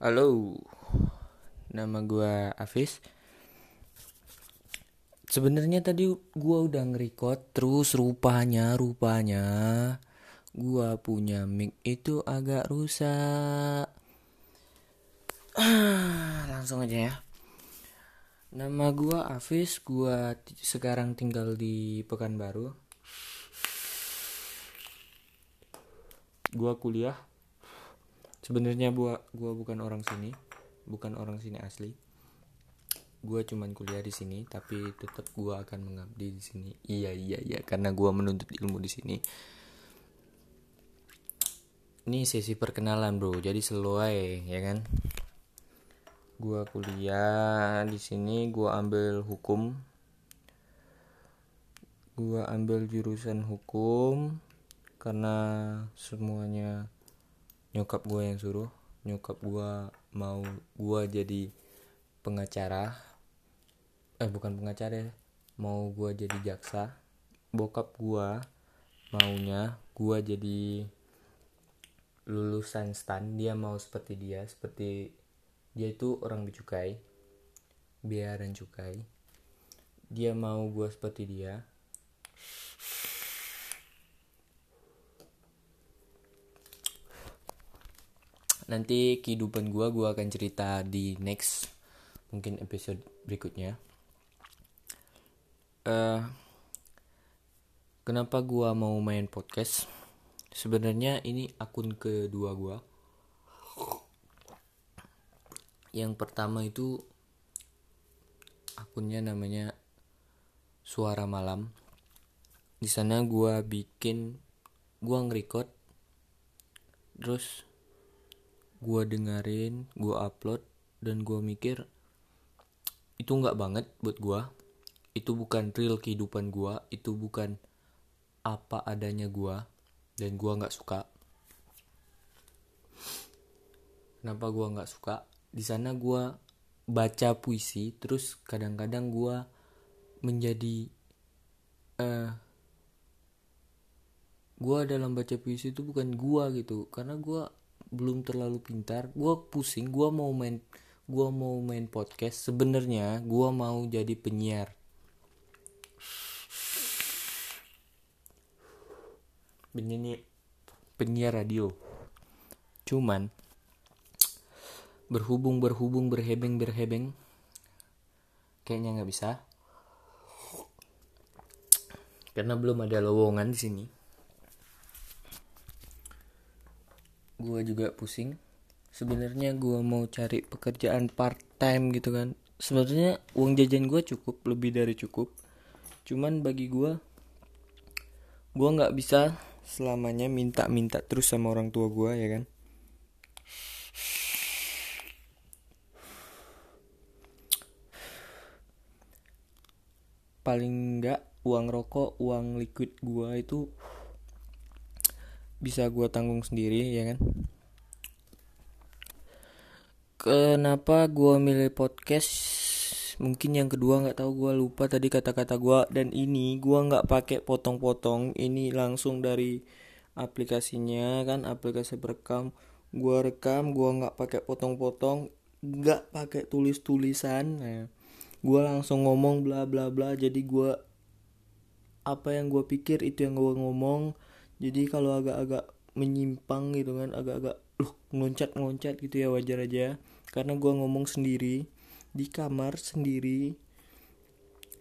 Halo, nama gue Afis. Sebenarnya tadi gue udah nge-record terus rupanya rupanya gue punya mic itu agak rusak. Ah, langsung aja ya. Nama gue Afis, gue sekarang tinggal di Pekanbaru. Gue kuliah sebenarnya gua gua bukan orang sini bukan orang sini asli. Gua cuman kuliah di sini tapi tetap gua akan mengabdi di sini. Iya iya iya karena gua menuntut ilmu di sini. Ini sesi perkenalan bro. Jadi sesuai ya kan? Gua kuliah di sini gua ambil hukum. Gua ambil jurusan hukum karena semuanya nyokap gue yang suruh. Nyokap gue mau gue jadi pengacara. Eh bukan pengacara ya. Mau gue jadi jaksa. Bokap gue maunya gue jadi lulusan stan. Dia mau seperti dia seperti dia itu orang bicukai. Biaya dan cukai. Dia mau gue seperti dia nanti kehidupan gue gue akan cerita di next mungkin episode berikutnya. Uh, kenapa gue mau main podcast? Sebenarnya ini akun kedua gue yang pertama itu akunnya namanya suara malam. Di sana gue bikin gue nge-record terus gue dengerin gue upload dan gue mikir itu nggak banget buat gue itu bukan real kehidupan gue itu bukan apa adanya gue dan gue nggak suka. Kenapa gue nggak suka? Di sana gue baca puisi terus kadang-kadang gue menjadi uh, eh, gue dalam baca puisi itu bukan gue gitu. Karena gue belum terlalu pintar gue pusing gue mau main gue mau main podcast sebenarnya gue mau jadi penyiar. Penyanyi penyiar radio. Cuman berhubung berhubung berhebeng berhebeng kayaknya nggak bisa. Karena belum ada lowongan di sini gue juga pusing. Sebenarnya gue mau cari pekerjaan part time gitu kan. Sebenarnya uang jajan gue cukup lebih dari cukup. Cuman bagi gue gue nggak bisa selamanya minta-minta terus sama orang tua gue ya kan? Paling nggak uang rokok uang liquid gue itu bisa gue tanggung sendiri ya kan? Kenapa gue milih podcast? Mungkin yang kedua nggak tahu gue lupa tadi kata-kata gue dan ini gue nggak pakai potong-potong. Ini langsung dari aplikasinya kan? Aplikasi perekam. Gue rekam gue nggak pakai potong-potong. Nggak pakai tulis-tulisan. Nah gue langsung ngomong bla bla bla. Jadi gue apa yang gue pikir itu yang gue ngomong jadi kalau agak-agak menyimpang gitu kan agak-agak loh ngoncat-ngoncat gitu ya wajar aja. Karena gue ngomong sendiri di kamar sendiri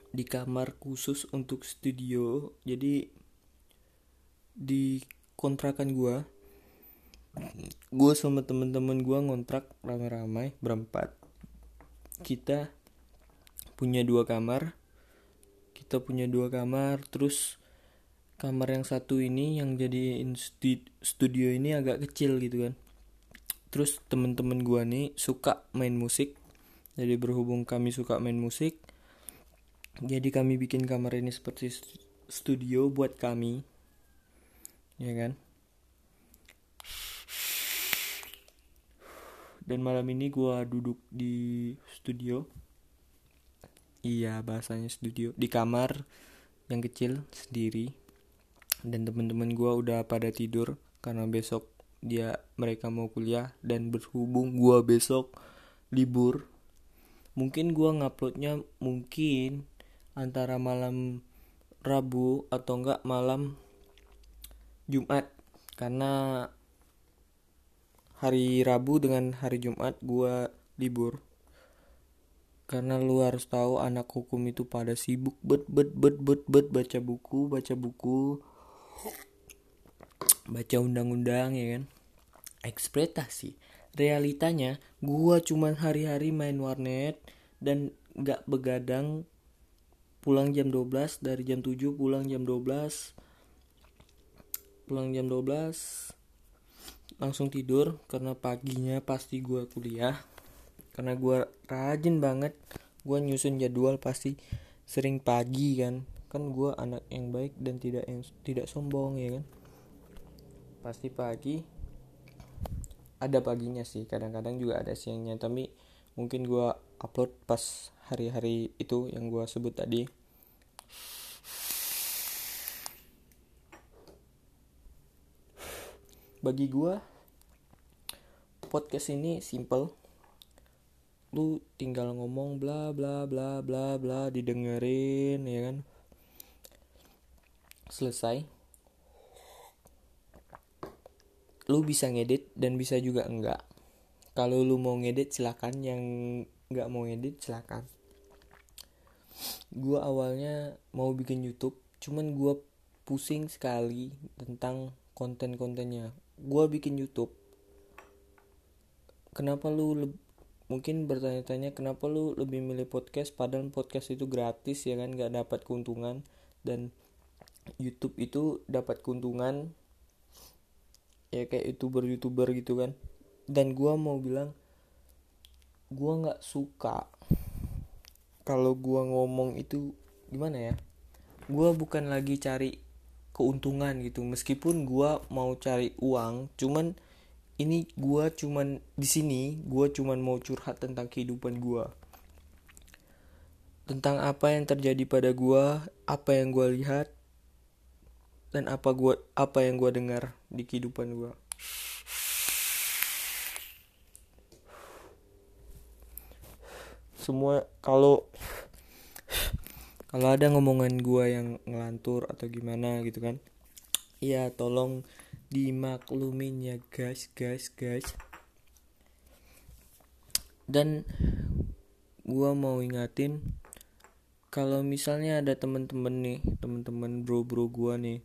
di kamar khusus untuk studio. Jadi di kontrakan gue gue sama temen-temen gue ngontrak ramai-ramai berempat. Kita punya dua kamar kita punya dua kamar terus kamar yang satu ini yang jadi studio ini agak kecil gitu kan. Terus temen-temen gua nih suka main musik. Jadi berhubung kami suka main musik jadi kami bikin kamar ini seperti studio buat kami. Ya kan? Dan malam ini gua duduk di studio. Iya bahasanya studio. Di kamar yang kecil sendiri dan temen-temen gue udah pada tidur karena besok dia mereka mau kuliah dan berhubung gua besok libur. Mungkin gua nguploadnya mungkin antara malam Rabu atau enggak malam Jumat. Karena hari Rabu dengan hari Jumat gua libur. Karena lu harus tahu anak hukum itu pada sibuk. Bet bet bet bet bet baca buku baca buku baca undang-undang ya kan? Ekspektasi. Realitanya gua cuman hari-hari main warnet dan nggak begadang pulang jam 12 dari jam 7 pulang jam 12 pulang jam 12 langsung tidur karena paginya pasti gue kuliah. Karena gue rajin banget gue nyusun jadwal pasti sering pagi kan kan gue anak yang baik dan tidak yang tidak sombong ya kan? Pasti pagi ada paginya sih kadang-kadang juga ada siangnya. Tapi mungkin gue upload pas hari-hari itu yang gue sebut tadi. Bagi gue podcast ini simple. Lu tinggal ngomong bla bla bla bla bla didengerin ya kan selesai lu bisa ngedit dan bisa juga enggak. Kalau lu mau ngedit silakan. Yang nggak mau ngedit silakan. Gue awalnya mau bikin YouTube cuman gue pusing sekali tentang konten-kontennya. Gue bikin YouTube. Kenapa lu mungkin bertanya-tanya kenapa lu lebih milih podcast? Padahal podcast itu gratis ya kan? Nggak dapat keuntungan. Dan YouTube itu dapat keuntungan ya kayak youtuber youtuber gitu kan. Dan gue mau bilang gue nggak suka kalau gue ngomong itu gimana ya? Gue bukan lagi cari keuntungan gitu. Meskipun gue mau cari uang cuman ini gue cuman di sini gue cuman mau curhat tentang kehidupan gue tentang apa yang terjadi pada gue apa yang gue lihat dan apa gua apa yang gue dengar di kehidupan gue semua kalau kalau ada ngomongan gue yang ngelantur atau gimana gitu kan ya tolong dimaklumin ya guys guys guys. Dan gue mau ingatin kalau misalnya ada temen-temen nih temen-temen bro-bro gue nih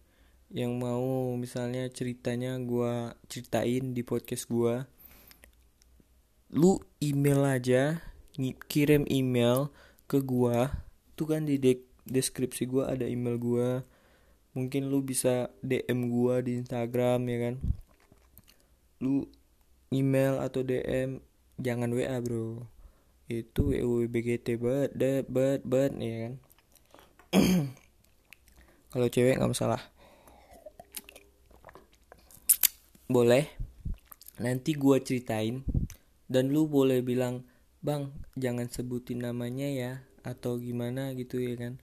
yang mau misalnya ceritanya gue ceritain di podcast gue lu email aja kirim email ke gue tuh kan di de deskripsi gue ada email gue mungkin lu bisa DM gue di Instagram ya kan? Lu email atau DM jangan WA bro. Itu WUBGT banget banget banget ya kan? Kalau cewek nggak masalah boleh? Nanti gue ceritain. Dan lu boleh bilang bang jangan sebutin namanya ya atau gimana gitu ya kan.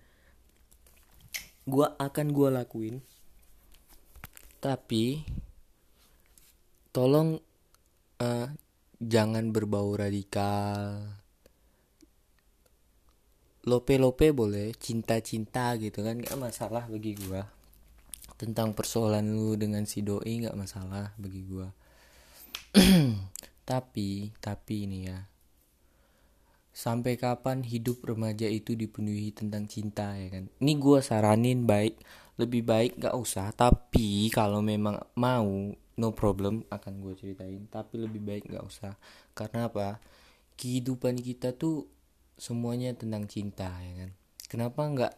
Gue akan gue lakuin. Tapi tolong uh, jangan berbau radikal. Lope lope boleh cinta cinta gitu kan gak masalah bagi gue tentang persoalan lu dengan si doi nggak masalah bagi gua. Tapi tapi ini ya. Sampai kapan hidup remaja itu dipenuhi tentang cinta ya kan? Ini gua saranin baik lebih baik nggak usah. Tapi kalau memang mau no problem akan gue ceritain. Tapi lebih baik nggak usah. Karena apa? Kehidupan kita tuh semuanya tentang cinta ya kan? Kenapa nggak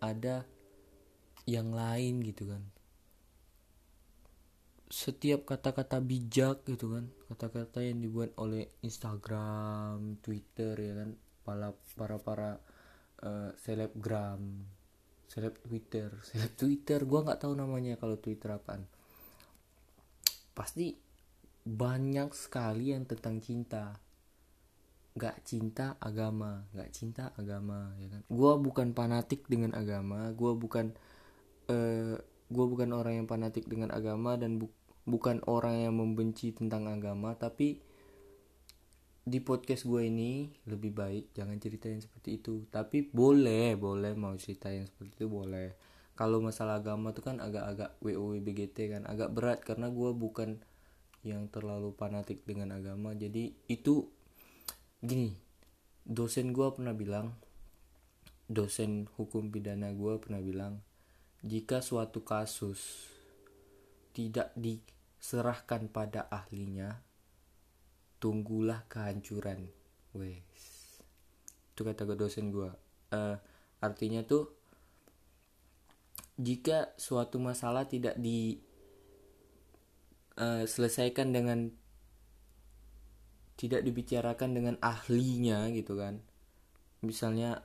ada yang lain gitu kan. Setiap kata-kata bijak gitu kan. Kata-kata yang dibuat oleh Instagram, Twitter ya kan. Para para para uh, selebgram, seleb Twitter, seleb Twitter, gua nggak tahu namanya kalau Twitter apaan. Pasti banyak sekali yang tentang cinta, nggak cinta agama, nggak cinta agama ya kan. Gua bukan fanatik dengan agama, gua bukan eh, gue bukan orang yang fanatik dengan agama dan bu bukan orang yang membenci tentang agama tapi di podcast gue ini lebih baik jangan ceritain seperti itu. Tapi boleh boleh mau ceritain seperti itu boleh. Kalau masalah agama tuh kan agak-agak WOW BGT kan agak berat karena gue bukan yang terlalu fanatik dengan agama. Jadi itu gini dosen gue pernah bilang dosen hukum pidana gue pernah bilang jika suatu kasus tidak diserahkan pada ahlinya tunggulah kehancuran. Wes. Itu kata dosen gue uh, artinya tuh jika suatu masalah tidak diselesaikan uh, dengan tidak dibicarakan dengan ahlinya gitu kan. Misalnya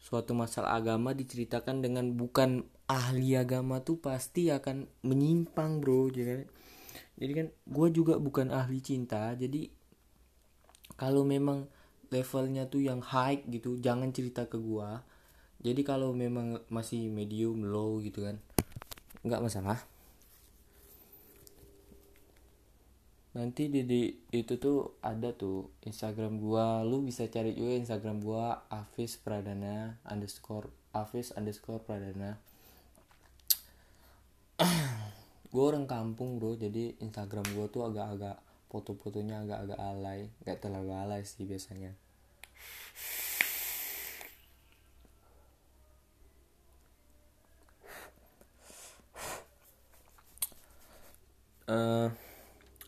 suatu masalah agama diceritakan dengan bukan ahli agama tuh pasti akan menyimpang bro jadi jadi kan gue juga bukan ahli cinta jadi kalau memang levelnya tuh yang high gitu jangan cerita ke gua. Jadi kalau memang masih medium low gitu kan nggak masalah. Nanti di, itu tuh ada tuh Instagram gua. Lu bisa cari juga Instagram gua Afis Pradana underscore Afis underscore Pradana gue orang kampung bro. Jadi Instagram gue tuh agak-agak foto-fotonya agak-agak alay. Nggak terlalu alay sih biasanya. Uh,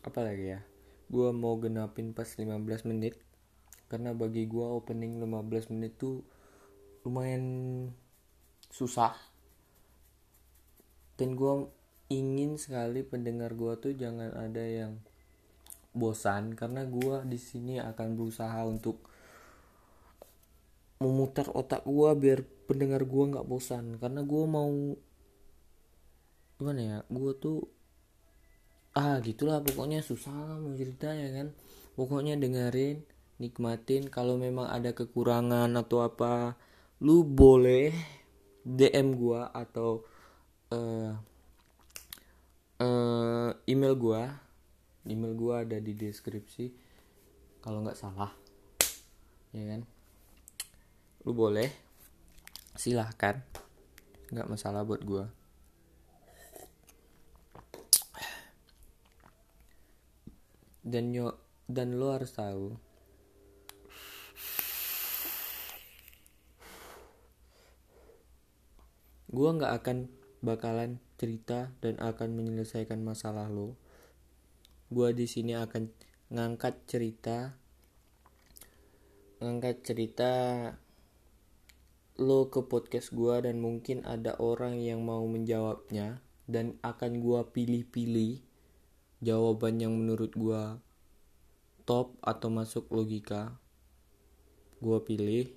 apa lagi ya? Gue mau genapin pas 15 menit. Karena bagi gue opening 15 menit tuh lumayan susah. Dan gue ingin sekali pendengar gue tuh jangan ada yang bosan karena gue di sini akan berusaha untuk memutar otak gue biar pendengar gue nggak bosan. Karena gue mau gimana ya gue tuh ah gitulah pokoknya susah cerita ya kan? Pokoknya dengerin nikmatin. Kalau memang ada kekurangan atau apa lu boleh DM gue atau uh, uh, email gue email gue ada di deskripsi. Kalau nggak salah. Ya kan? Lu boleh. Silahkan. Nggak masalah buat gue dan yo dan lo harus tahu. Gue nggak akan bakalan cerita dan akan menyelesaikan masalah lo. Gue di sini akan ngangkat cerita ngangkat cerita lo ke podcast gue dan mungkin ada orang yang mau menjawabnya dan akan gue pilih-pilih jawaban yang menurut gue top atau masuk logika. Gue pilih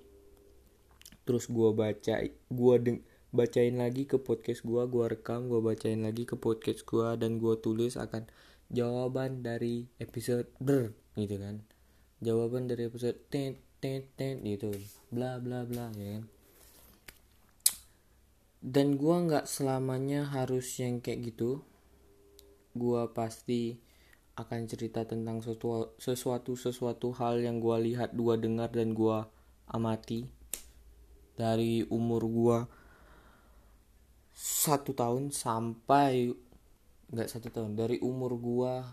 terus gue baca gue deng bacain lagi ke podcast gue gue rekam gue bacain lagi ke podcast gue dan gue tulis akan jawaban dari episode ber gitu kan. Jawaban dari episode ten ten ten gitu. Bla bla bla ya kan. Dan gua nggak selamanya harus yang kayak gitu. Gua pasti akan cerita tentang sesuatu sesuatu sesuatu hal yang gua lihat gua dengar dan gua amati dari umur gua satu tahun sampai nggak satu tahun dari umur gua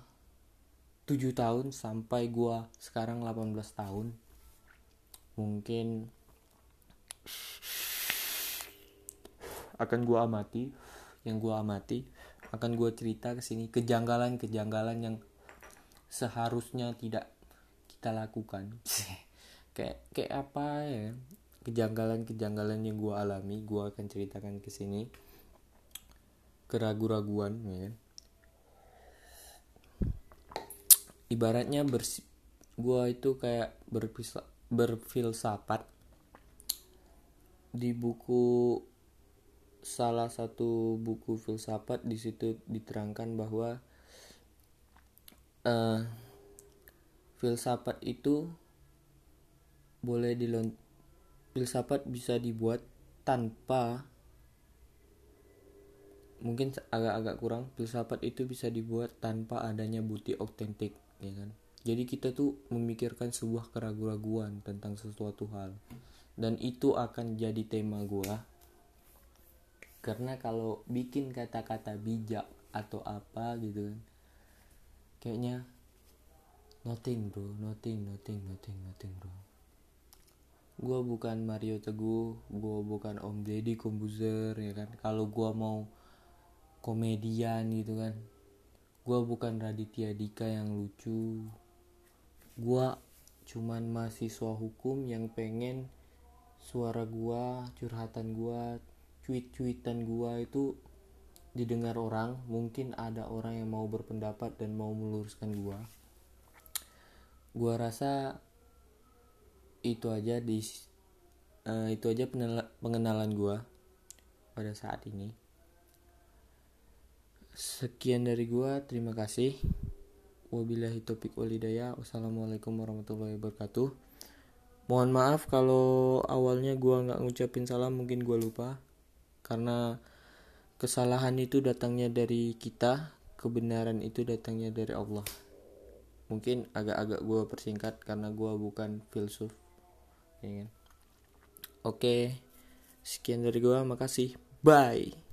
7 tahun sampai gua sekarang 18 tahun. Mungkin akan gua amati yang gua amati akan gua cerita ke sini kejanggalan-kejanggalan yang seharusnya tidak kita lakukan. Kayak kayak apa ya? Kejanggalan-kejanggalan yang gua alami gua akan ceritakan ke sini keraguan-raguan ya ibaratnya bersih gua itu kayak berpisa, berfilsafat di buku salah satu buku filsafat di situ diterangkan bahwa uh, filsafat itu boleh dilon filsafat bisa dibuat tanpa mungkin agak-agak kurang filsafat itu bisa dibuat tanpa adanya bukti otentik ya kan? Jadi kita tuh memikirkan sebuah keraguan-raguan tentang sesuatu hal. Dan itu akan jadi tema gua. Karena kalau bikin kata-kata bijak atau apa gitu kan kayaknya nothing bro. Nothing nothing nothing nothing bro. Gue bukan Mario Teguh gue bukan Om Deddy Kombuzer ya kan? Kalau gue mau komedian gitu kan. Gue bukan Raditya Dika yang lucu. Gue cuman mahasiswa hukum yang pengen suara gue curhatan gue cuit-cuitan gue itu didengar orang. Mungkin ada orang yang mau berpendapat dan mau meluruskan gue gue rasa itu aja di uh, itu aja pengenalan gue pada saat ini sekian dari gue terima kasih. Wabillahi topik walidaya wassalamualaikum warahmatullahi wabarakatuh. Mohon maaf kalau awalnya gue nggak ngucapin salam mungkin gue lupa. Karena kesalahan itu datangnya dari kita kebenaran itu datangnya dari Allah. Mungkin agak-agak gue persingkat karena gue bukan filsuf. Ya kan? Oke sekian dari gua makasih. Bye